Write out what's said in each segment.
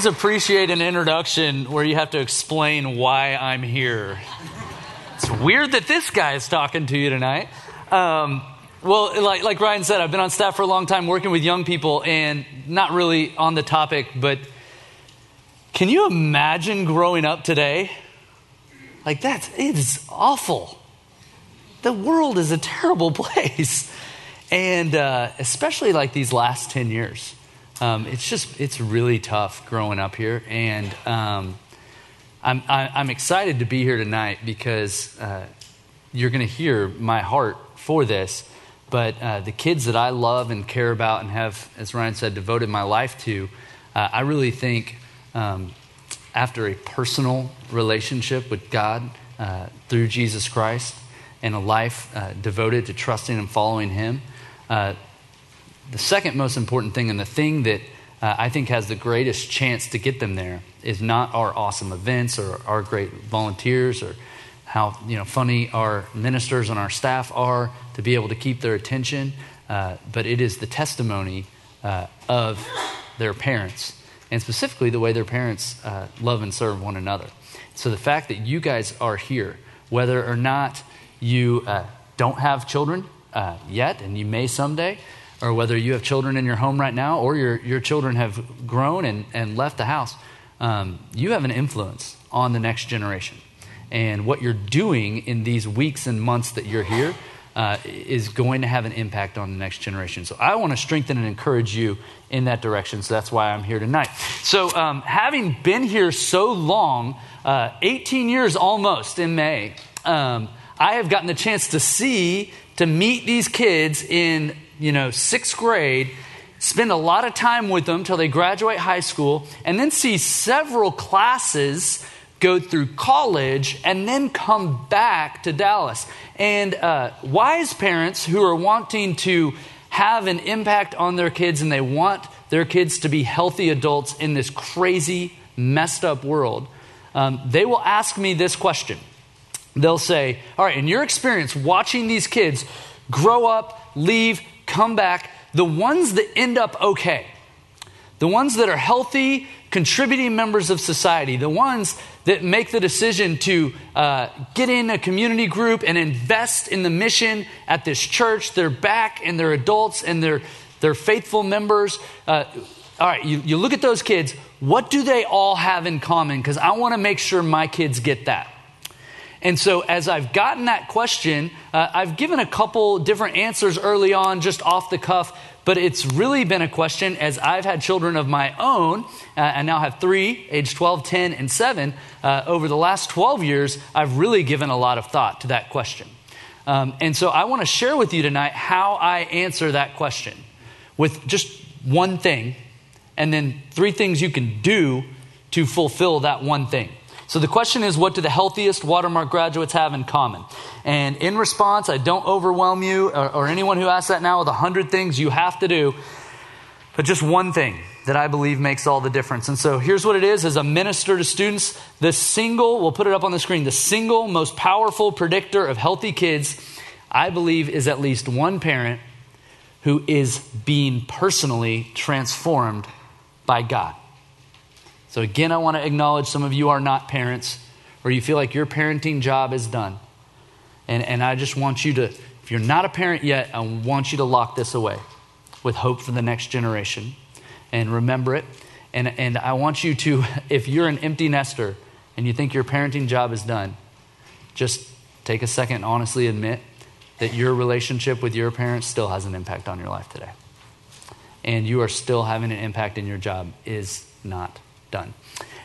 always appreciate an introduction where you have to explain why I'm here. It's weird that this guy is talking to you tonight. Um, well, like, like Ryan said, I've been on staff for a long time working with young people and not really on the topic, but can you imagine growing up today? Like, that's, it is awful. The world is a terrible place. And uh, especially like these last 10 years. Um, it's just, it's really tough growing up here. And um, I'm, I, am i am excited to be here tonight because uh, you're going to hear my heart for this. But uh, the kids that I love and care about and have, as Ryan said, devoted my life to, uh, I really think um, after a personal relationship with God uh, through Jesus Christ and a life uh, devoted to trusting and following Him, uh, the second most important thing and the thing that uh, I think has the greatest chance to get them there is not our awesome events or our great volunteers or how you know funny our ministers and our staff are to be able to keep their attention, uh, but it is the testimony uh, of their parents and specifically the way their parents uh, love and serve one another. So the fact that you guys are here, whether or not you uh, don't have children uh, yet, and you may someday, or whether you have children in your home right now, or your, your children have grown and, and left the house, um, you have an influence on the next generation. And what you're doing in these weeks and months that you're here uh, is going to have an impact on the next generation. So I want to strengthen and encourage you in that direction. So that's why I'm here tonight. So, um, having been here so long, uh, 18 years almost in May, um, I have gotten the chance to see, to meet these kids in, you know, sixth grade, spend a lot of time with them till they graduate high school, and then see several classes go through college, and then come back to Dallas. And uh, wise parents who are wanting to have an impact on their kids and they want their kids to be healthy adults in this crazy, messed up world, um, they will ask me this question. They'll say, All right, in your experience watching these kids grow up, leave, come back, the ones that end up okay, the ones that are healthy, contributing members of society, the ones that make the decision to uh, get in a community group and invest in the mission at this church, they're back and they're adults and they're, they're faithful members. Uh, all right, you, you look at those kids, what do they all have in common? Because I want to make sure my kids get that. And so, as I've gotten that question, uh, I've given a couple different answers early on, just off the cuff, but it's really been a question as I've had children of my own, uh, and now have three, age 12, 10, and 7. Uh, over the last 12 years, I've really given a lot of thought to that question. Um, and so, I want to share with you tonight how I answer that question with just one thing, and then three things you can do to fulfill that one thing. So the question is, what do the healthiest Watermark graduates have in common? And in response, I don't overwhelm you or, or anyone who asks that now with a hundred things you have to do, but just one thing that I believe makes all the difference. And so here's what it is as a minister to students, the single, we'll put it up on the screen, the single most powerful predictor of healthy kids, I believe, is at least one parent who is being personally transformed by God. So, again, I want to acknowledge some of you are not parents or you feel like your parenting job is done. And, and I just want you to, if you're not a parent yet, I want you to lock this away with hope for the next generation and remember it. And, and I want you to, if you're an empty nester and you think your parenting job is done, just take a second and honestly admit that your relationship with your parents still has an impact on your life today. And you are still having an impact in your job is not done.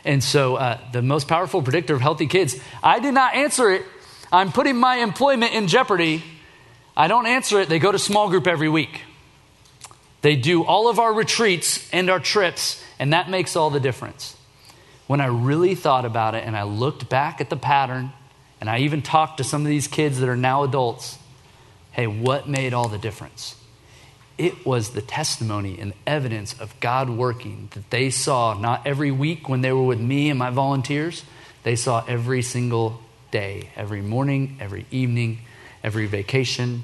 And so, uh, the most powerful predictor of healthy kids, I did not answer it. I'm putting my employment in jeopardy. I don't answer it. They go to small group every week. They do all of our retreats and our trips, and that makes all the difference. When I really thought about it and I looked back at the pattern, and I even talked to some of these kids that are now adults, hey, what made all the difference? It was the testimony and evidence of God working that they saw not every week when they were with me and my volunteers, they saw every single day, every morning, every evening, every vacation,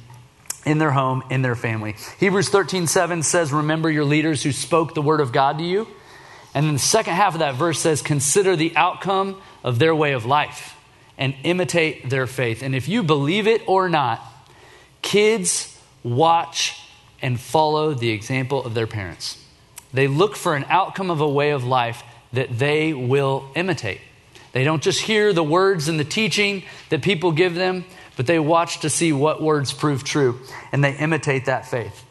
in their home, in their family. Hebrews 13 7 says, Remember your leaders who spoke the word of God to you. And then the second half of that verse says, Consider the outcome of their way of life and imitate their faith. And if you believe it or not, kids watch and follow the example of their parents. They look for an outcome of a way of life that they will imitate. They don't just hear the words and the teaching that people give them, but they watch to see what words prove true and they imitate that faith.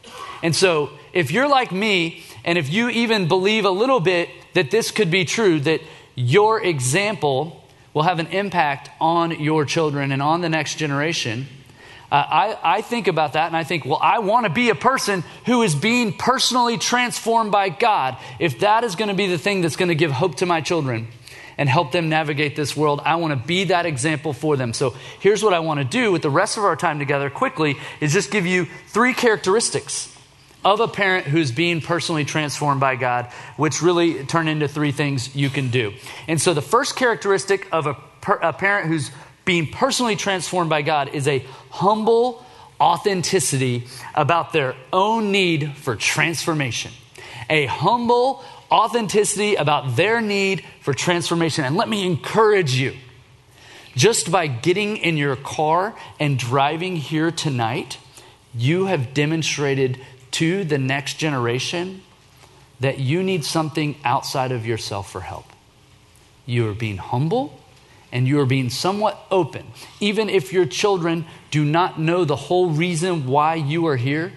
And so, if you're like me, and if you even believe a little bit that this could be true, that your example will have an impact on your children and on the next generation, uh, I, I think about that and I think, well, I want to be a person who is being personally transformed by God. If that is going to be the thing that's going to give hope to my children and help them navigate this world, I want to be that example for them. So here's what I want to do with the rest of our time together quickly is just give you three characteristics of a parent who's being personally transformed by God, which really turn into three things you can do. And so the first characteristic of a, per, a parent who's being personally transformed by God is a humble authenticity about their own need for transformation. A humble authenticity about their need for transformation. And let me encourage you just by getting in your car and driving here tonight, you have demonstrated to the next generation that you need something outside of yourself for help. You are being humble and you are being somewhat open. Even if your children do not know the whole reason why you are here,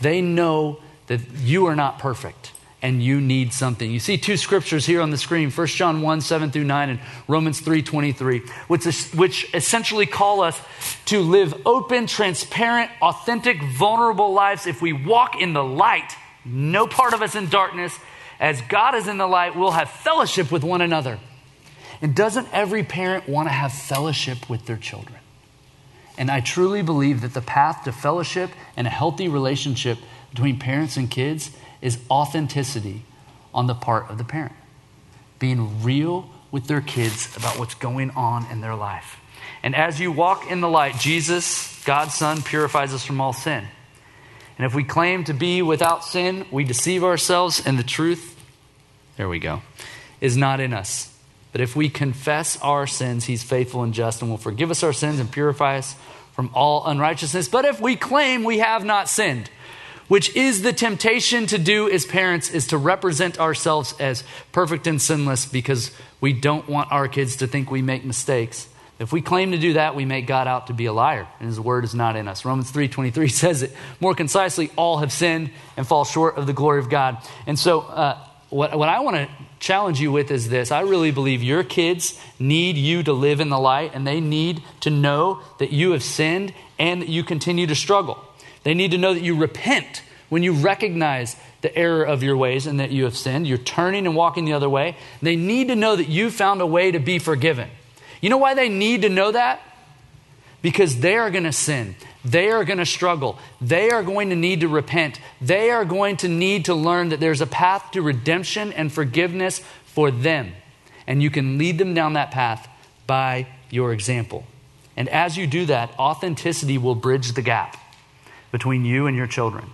they know that you are not perfect and you need something. You see two scriptures here on the screen, 1 John 1, 7 through 9, and Romans 3, 23, which, is, which essentially call us to live open, transparent, authentic, vulnerable lives. If we walk in the light, no part of us in darkness, as God is in the light, we'll have fellowship with one another. And doesn't every parent want to have fellowship with their children? And I truly believe that the path to fellowship and a healthy relationship between parents and kids is authenticity on the part of the parent. Being real with their kids about what's going on in their life. And as you walk in the light, Jesus, God's Son, purifies us from all sin. And if we claim to be without sin, we deceive ourselves, and the truth, there we go, is not in us. But if we confess our sins, he's faithful and just and will forgive us our sins and purify us from all unrighteousness. But if we claim we have not sinned, which is the temptation to do as parents, is to represent ourselves as perfect and sinless because we don't want our kids to think we make mistakes. If we claim to do that, we make God out to be a liar, and his word is not in us. Romans 3.23 says it more concisely, all have sinned and fall short of the glory of God. And so uh, what, what I want to challenge you with is this I really believe your kids need you to live in the light, and they need to know that you have sinned and that you continue to struggle. They need to know that you repent when you recognize the error of your ways and that you have sinned. You're turning and walking the other way. They need to know that you found a way to be forgiven. You know why they need to know that? Because they are going to sin. They are going to struggle. They are going to need to repent. They are going to need to learn that there's a path to redemption and forgiveness for them. And you can lead them down that path by your example. And as you do that, authenticity will bridge the gap between you and your children.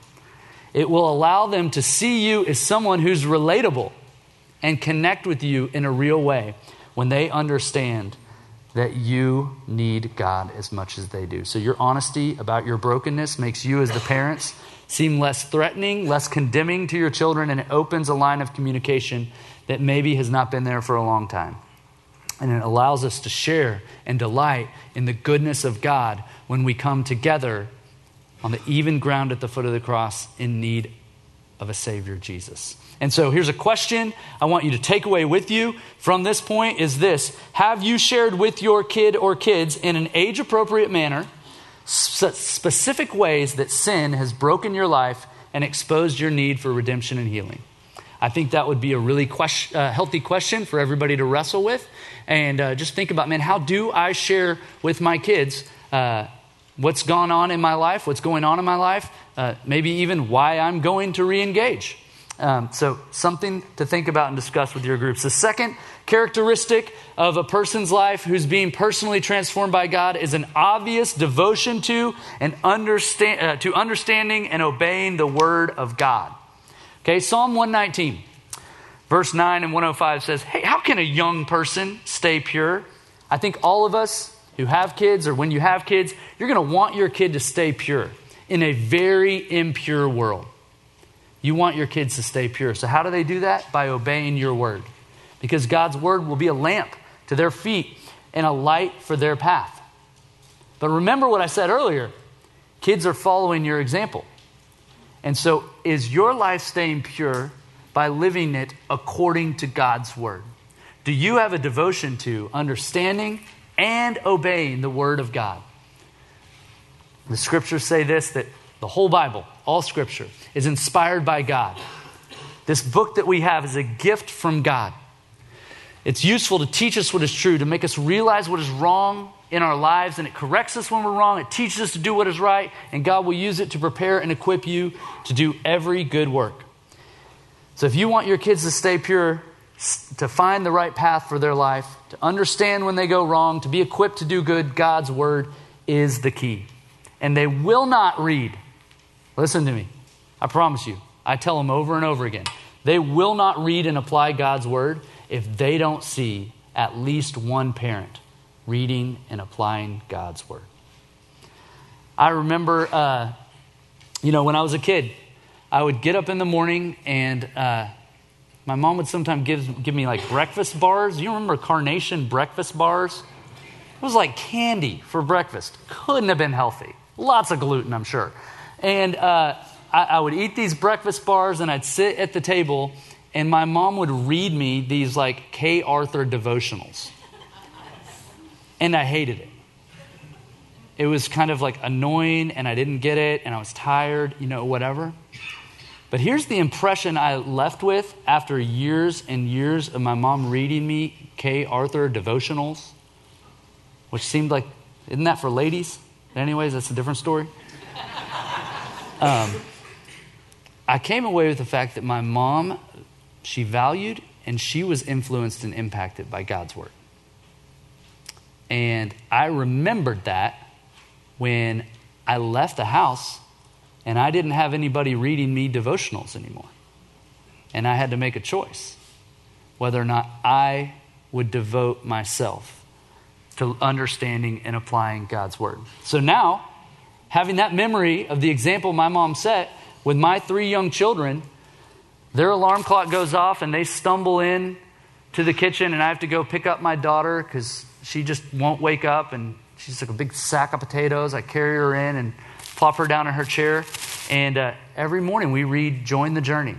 It will allow them to see you as someone who's relatable and connect with you in a real way when they understand that you need God as much as they do. So, your honesty about your brokenness makes you, as the parents, seem less threatening, less condemning to your children, and it opens a line of communication that maybe has not been there for a long time. And it allows us to share and delight in the goodness of God when we come together on the even ground at the foot of the cross in need of a Savior, Jesus. And so here's a question I want you to take away with you from this point is this Have you shared with your kid or kids in an age appropriate manner specific ways that sin has broken your life and exposed your need for redemption and healing? I think that would be a really question, uh, healthy question for everybody to wrestle with. And uh, just think about, man, how do I share with my kids uh, what's gone on in my life, what's going on in my life, uh, maybe even why I'm going to re engage? Um, so, something to think about and discuss with your groups. The second characteristic of a person's life who's being personally transformed by God is an obvious devotion to and understand, uh, to understanding and obeying the Word of God. Okay, Psalm 119. Verse 9 and 105 says, Hey, how can a young person stay pure? I think all of us who have kids, or when you have kids, you're going to want your kid to stay pure in a very impure world. You want your kids to stay pure. So, how do they do that? By obeying your word. Because God's word will be a lamp to their feet and a light for their path. But remember what I said earlier kids are following your example. And so, is your life staying pure by living it according to God's word? Do you have a devotion to understanding and obeying the word of God? The scriptures say this that the whole Bible, all scripture, is inspired by God. This book that we have is a gift from God. It's useful to teach us what is true, to make us realize what is wrong in our lives, and it corrects us when we're wrong. It teaches us to do what is right, and God will use it to prepare and equip you to do every good work. So if you want your kids to stay pure, to find the right path for their life, to understand when they go wrong, to be equipped to do good, God's word is the key. And they will not read. Listen to me. I promise you. I tell them over and over again. They will not read and apply God's word if they don't see at least one parent reading and applying God's word. I remember, uh, you know, when I was a kid, I would get up in the morning and uh, my mom would sometimes give, give me like breakfast bars. You remember carnation breakfast bars? It was like candy for breakfast. Couldn't have been healthy. Lots of gluten, I'm sure. And uh, I, I would eat these breakfast bars and I'd sit at the table and my mom would read me these like Kay Arthur devotionals. And I hated it. It was kind of like annoying and I didn't get it and I was tired, you know, whatever. But here's the impression I left with after years and years of my mom reading me Kay Arthur devotionals, which seemed like, isn't that for ladies? Anyways, that's a different story. Um, I came away with the fact that my mom she valued and she was influenced and impacted by God's word. And I remembered that when I left the house and I didn't have anybody reading me devotionals anymore. And I had to make a choice whether or not I would devote myself to understanding and applying God's word. So now, having that memory of the example my mom set with my three young children, their alarm clock goes off and they stumble in to the kitchen, and I have to go pick up my daughter because she just won't wake up and she's like a big sack of potatoes. I carry her in and plop her down in her chair. And uh, every morning we read Join the Journey.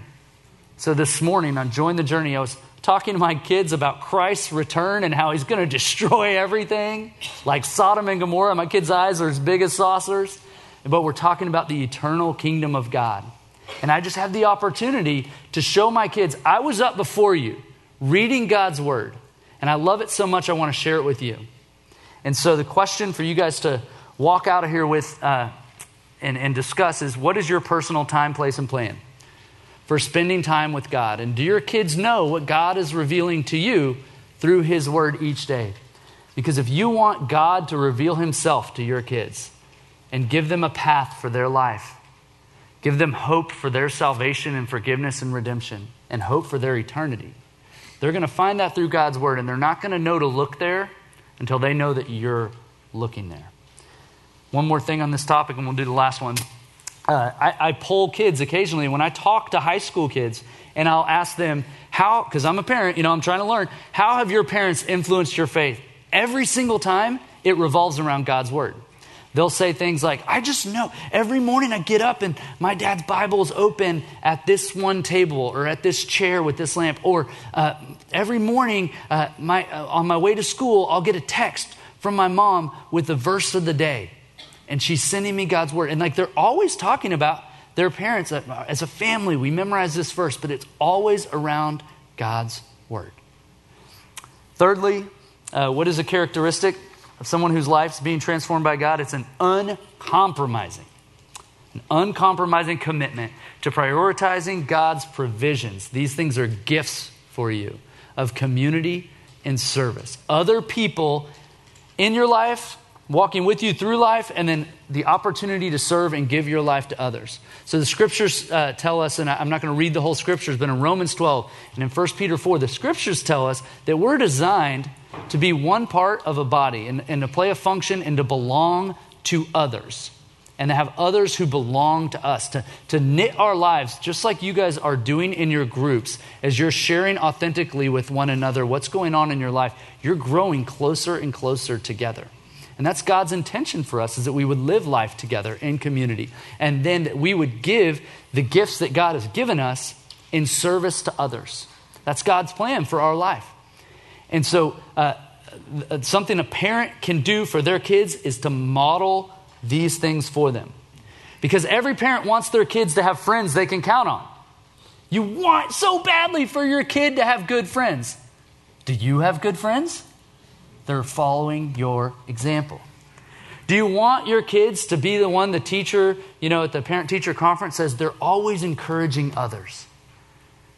So this morning on Join the Journey, I was talking to my kids about Christ's return and how he's going to destroy everything, like Sodom and Gomorrah. My kids' eyes are as big as saucers. But we're talking about the eternal kingdom of God. And I just had the opportunity to show my kids I was up before you reading God's word. And I love it so much, I want to share it with you. And so, the question for you guys to walk out of here with uh, and, and discuss is what is your personal time, place, and plan for spending time with God? And do your kids know what God is revealing to you through His word each day? Because if you want God to reveal Himself to your kids and give them a path for their life, Give them hope for their salvation and forgiveness and redemption, and hope for their eternity. They're going to find that through God's word, and they're not going to know to look there until they know that you're looking there. One more thing on this topic, and we'll do the last one. Uh, I, I poll kids occasionally when I talk to high school kids, and I'll ask them, How, because I'm a parent, you know, I'm trying to learn, how have your parents influenced your faith? Every single time, it revolves around God's word. They'll say things like, I just know every morning I get up and my dad's Bible is open at this one table or at this chair with this lamp. Or uh, every morning uh, my, uh, on my way to school, I'll get a text from my mom with the verse of the day. And she's sending me God's word. And like they're always talking about their parents. Uh, as a family, we memorize this verse, but it's always around God's word. Thirdly, uh, what is a characteristic of someone whose life's being transformed by God, it's an uncompromising, an uncompromising commitment to prioritizing God's provisions. These things are gifts for you of community and service. Other people in your life walking with you through life, and then the opportunity to serve and give your life to others. So the scriptures uh, tell us, and I'm not going to read the whole scriptures, but in Romans 12 and in 1 Peter 4, the scriptures tell us that we're designed to be one part of a body and, and to play a function and to belong to others and to have others who belong to us, to, to knit our lives, just like you guys are doing in your groups, as you're sharing authentically with one another what's going on in your life, you're growing closer and closer together. And that's God's intention for us is that we would live life together in community. And then that we would give the gifts that God has given us in service to others. That's God's plan for our life. And so, uh, something a parent can do for their kids is to model these things for them. Because every parent wants their kids to have friends they can count on. You want so badly for your kid to have good friends. Do you have good friends? They're following your example. Do you want your kids to be the one the teacher, you know, at the parent teacher conference says they're always encouraging others?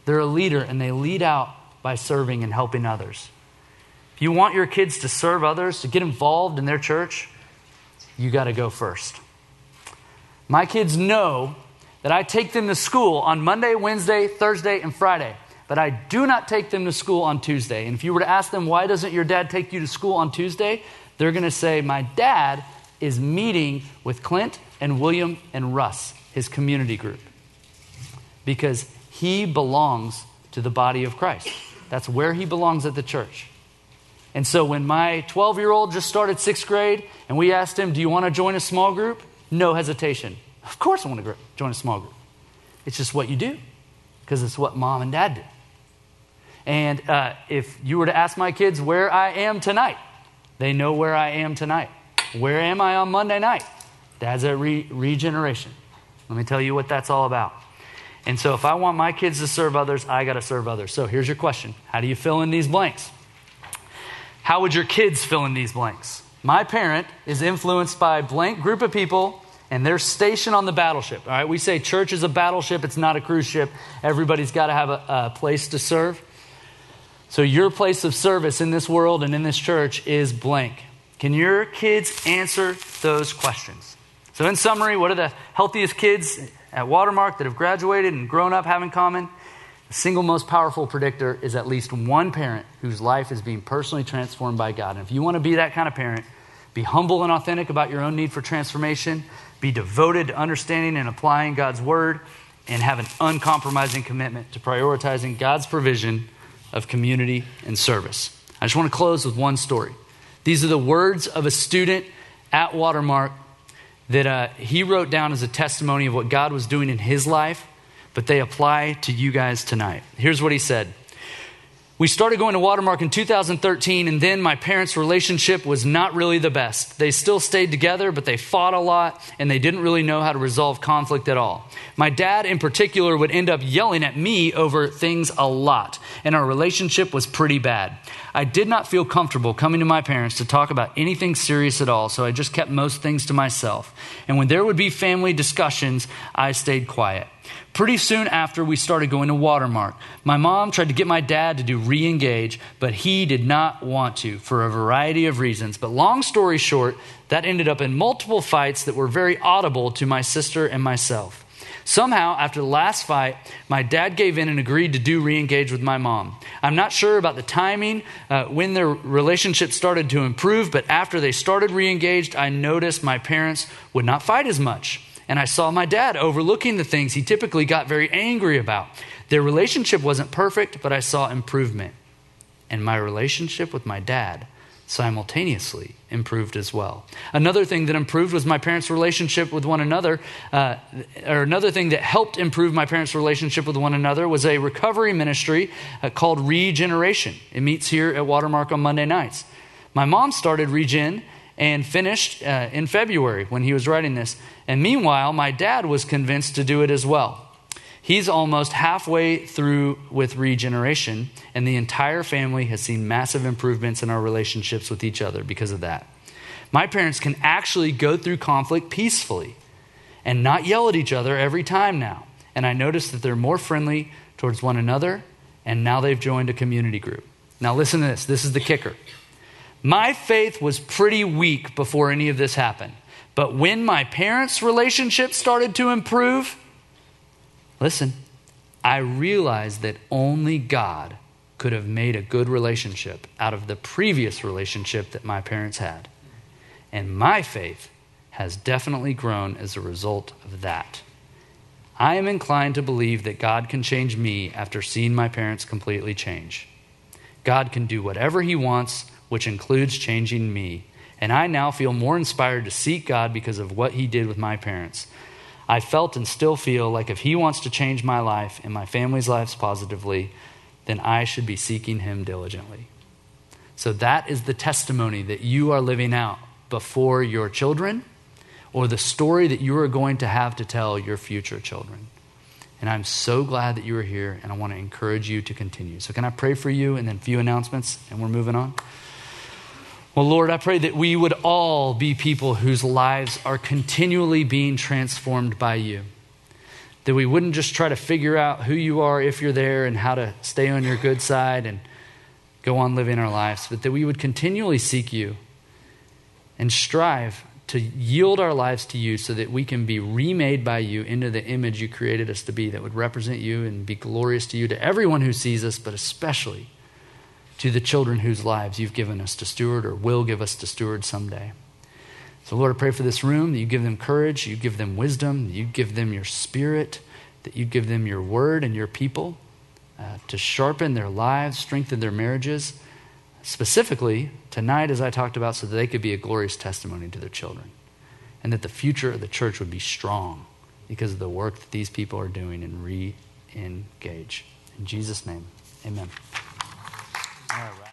They're a leader and they lead out by serving and helping others. If you want your kids to serve others, to get involved in their church, you got to go first. My kids know that I take them to school on Monday, Wednesday, Thursday, and Friday but I do not take them to school on Tuesday. And if you were to ask them, why doesn't your dad take you to school on Tuesday? They're going to say, my dad is meeting with Clint and William and Russ, his community group, because he belongs to the body of Christ. That's where he belongs at the church. And so when my 12 year old just started sixth grade and we asked him, Do you want to join a small group? No hesitation. Of course I want to join a small group. It's just what you do because it's what mom and dad did. And uh, if you were to ask my kids where I am tonight, they know where I am tonight. Where am I on Monday night? Dad's at re- regeneration. Let me tell you what that's all about. And so, if I want my kids to serve others, I got to serve others. So, here's your question How do you fill in these blanks? How would your kids fill in these blanks? My parent is influenced by a blank group of people and they're stationed on the battleship. All right, we say church is a battleship, it's not a cruise ship. Everybody's got to have a, a place to serve. So, your place of service in this world and in this church is blank. Can your kids answer those questions? So, in summary, what are the healthiest kids at Watermark that have graduated and grown up have in common? The single most powerful predictor is at least one parent whose life is being personally transformed by God. And if you want to be that kind of parent, be humble and authentic about your own need for transformation, be devoted to understanding and applying God's word, and have an uncompromising commitment to prioritizing God's provision of community and service. I just want to close with one story. These are the words of a student at Watermark that uh, he wrote down as a testimony of what God was doing in his life, but they apply to you guys tonight. Here's what he said we started going to Watermark in 2013, and then my parents' relationship was not really the best. They still stayed together, but they fought a lot, and they didn't really know how to resolve conflict at all. My dad, in particular, would end up yelling at me over things a lot, and our relationship was pretty bad. I did not feel comfortable coming to my parents to talk about anything serious at all, so I just kept most things to myself. And when there would be family discussions, I stayed quiet. Pretty soon after, we started going to Watermark. My mom tried to get my dad to do re engage, but he did not want to for a variety of reasons. But long story short, that ended up in multiple fights that were very audible to my sister and myself. Somehow, after the last fight, my dad gave in and agreed to do re engage with my mom. I'm not sure about the timing uh, when their relationship started to improve, but after they started re engaged, I noticed my parents would not fight as much and I saw my dad overlooking the things he typically got very angry about. Their relationship wasn't perfect, but I saw improvement. And my relationship with my dad simultaneously improved as well. Another thing that improved was my parents' relationship with one another, uh, or another thing that helped improve my parents' relationship with one another was a recovery ministry uh, called Regeneration. It meets here at Watermark on Monday nights. My mom started Regen and finished uh, in February when he was writing this. And meanwhile, my dad was convinced to do it as well. He's almost halfway through with regeneration, and the entire family has seen massive improvements in our relationships with each other because of that. My parents can actually go through conflict peacefully and not yell at each other every time now. And I notice that they're more friendly towards one another, and now they've joined a community group. Now, listen to this this is the kicker. My faith was pretty weak before any of this happened. But when my parents' relationship started to improve, listen, I realized that only God could have made a good relationship out of the previous relationship that my parents had. And my faith has definitely grown as a result of that. I am inclined to believe that God can change me after seeing my parents completely change. God can do whatever He wants, which includes changing me. And I now feel more inspired to seek God because of what He did with my parents. I felt and still feel like if He wants to change my life and my family's lives positively, then I should be seeking Him diligently. So that is the testimony that you are living out before your children or the story that you are going to have to tell your future children. And I'm so glad that you are here, and I want to encourage you to continue. So, can I pray for you and then a few announcements, and we're moving on? Well, Lord, I pray that we would all be people whose lives are continually being transformed by you. That we wouldn't just try to figure out who you are if you're there and how to stay on your good side and go on living our lives, but that we would continually seek you and strive to yield our lives to you so that we can be remade by you into the image you created us to be that would represent you and be glorious to you to everyone who sees us, but especially to the children whose lives you've given us to steward or will give us to steward someday. So, Lord, I pray for this room that you give them courage, you give them wisdom, you give them your spirit, that you give them your word and your people uh, to sharpen their lives, strengthen their marriages specifically tonight, as I talked about, so that they could be a glorious testimony to their children. And that the future of the church would be strong because of the work that these people are doing and re engage. In Jesus' name, amen. All right.